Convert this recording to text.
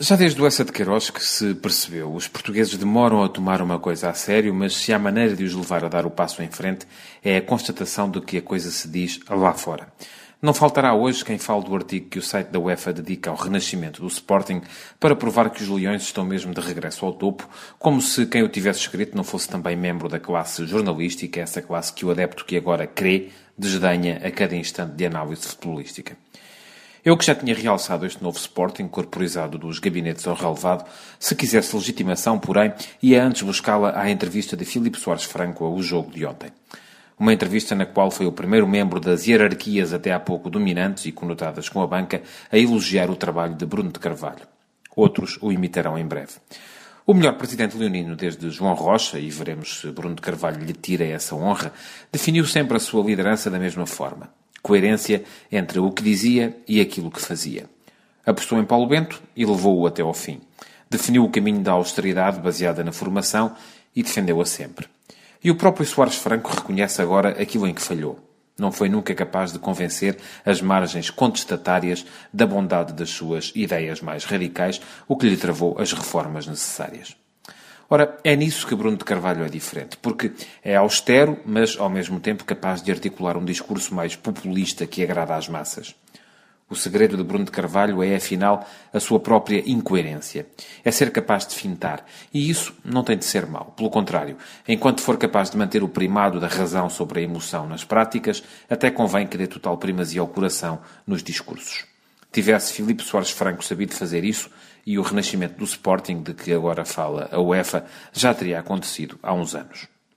Já desde o Essa de Queiroz que se percebeu, os portugueses demoram a tomar uma coisa a sério, mas se há maneira de os levar a dar o passo em frente, é a constatação de que a coisa se diz lá fora. Não faltará hoje quem fale do artigo que o site da UEFA dedica ao renascimento do Sporting para provar que os Leões estão mesmo de regresso ao topo, como se quem o tivesse escrito não fosse também membro da classe jornalística, essa classe que o adepto que agora crê desdenha a cada instante de análise futebolística. Eu que já tinha realçado este novo Sporting, corporizado dos gabinetes ao relevado, se quisesse legitimação, porém, ia antes buscá-la à entrevista de Filipe Soares Franco ao jogo de ontem. Uma entrevista na qual foi o primeiro membro das hierarquias até há pouco dominantes e conotadas com a banca a elogiar o trabalho de Bruno de Carvalho. Outros o imitarão em breve. O melhor presidente leonino desde João Rocha, e veremos se Bruno de Carvalho lhe tira essa honra, definiu sempre a sua liderança da mesma forma coerência entre o que dizia e aquilo que fazia. Apostou em Paulo Bento e levou-o até ao fim. Definiu o caminho da austeridade baseada na formação e defendeu-a sempre. E o próprio Soares Franco reconhece agora aquilo em que falhou. Não foi nunca capaz de convencer as margens contestatárias da bondade das suas ideias mais radicais, o que lhe travou as reformas necessárias. Ora, é nisso que Bruno de Carvalho é diferente, porque é austero, mas ao mesmo tempo capaz de articular um discurso mais populista que agrada às massas. O segredo de Bruno de Carvalho é, afinal, a sua própria incoerência. É ser capaz de fintar. E isso não tem de ser mau. Pelo contrário, enquanto for capaz de manter o primado da razão sobre a emoção nas práticas, até convém que dê total primazia ao coração nos discursos. Tivesse Filipe Soares Franco sabido fazer isso, e o renascimento do Sporting, de que agora fala a UEFA, já teria acontecido há uns anos.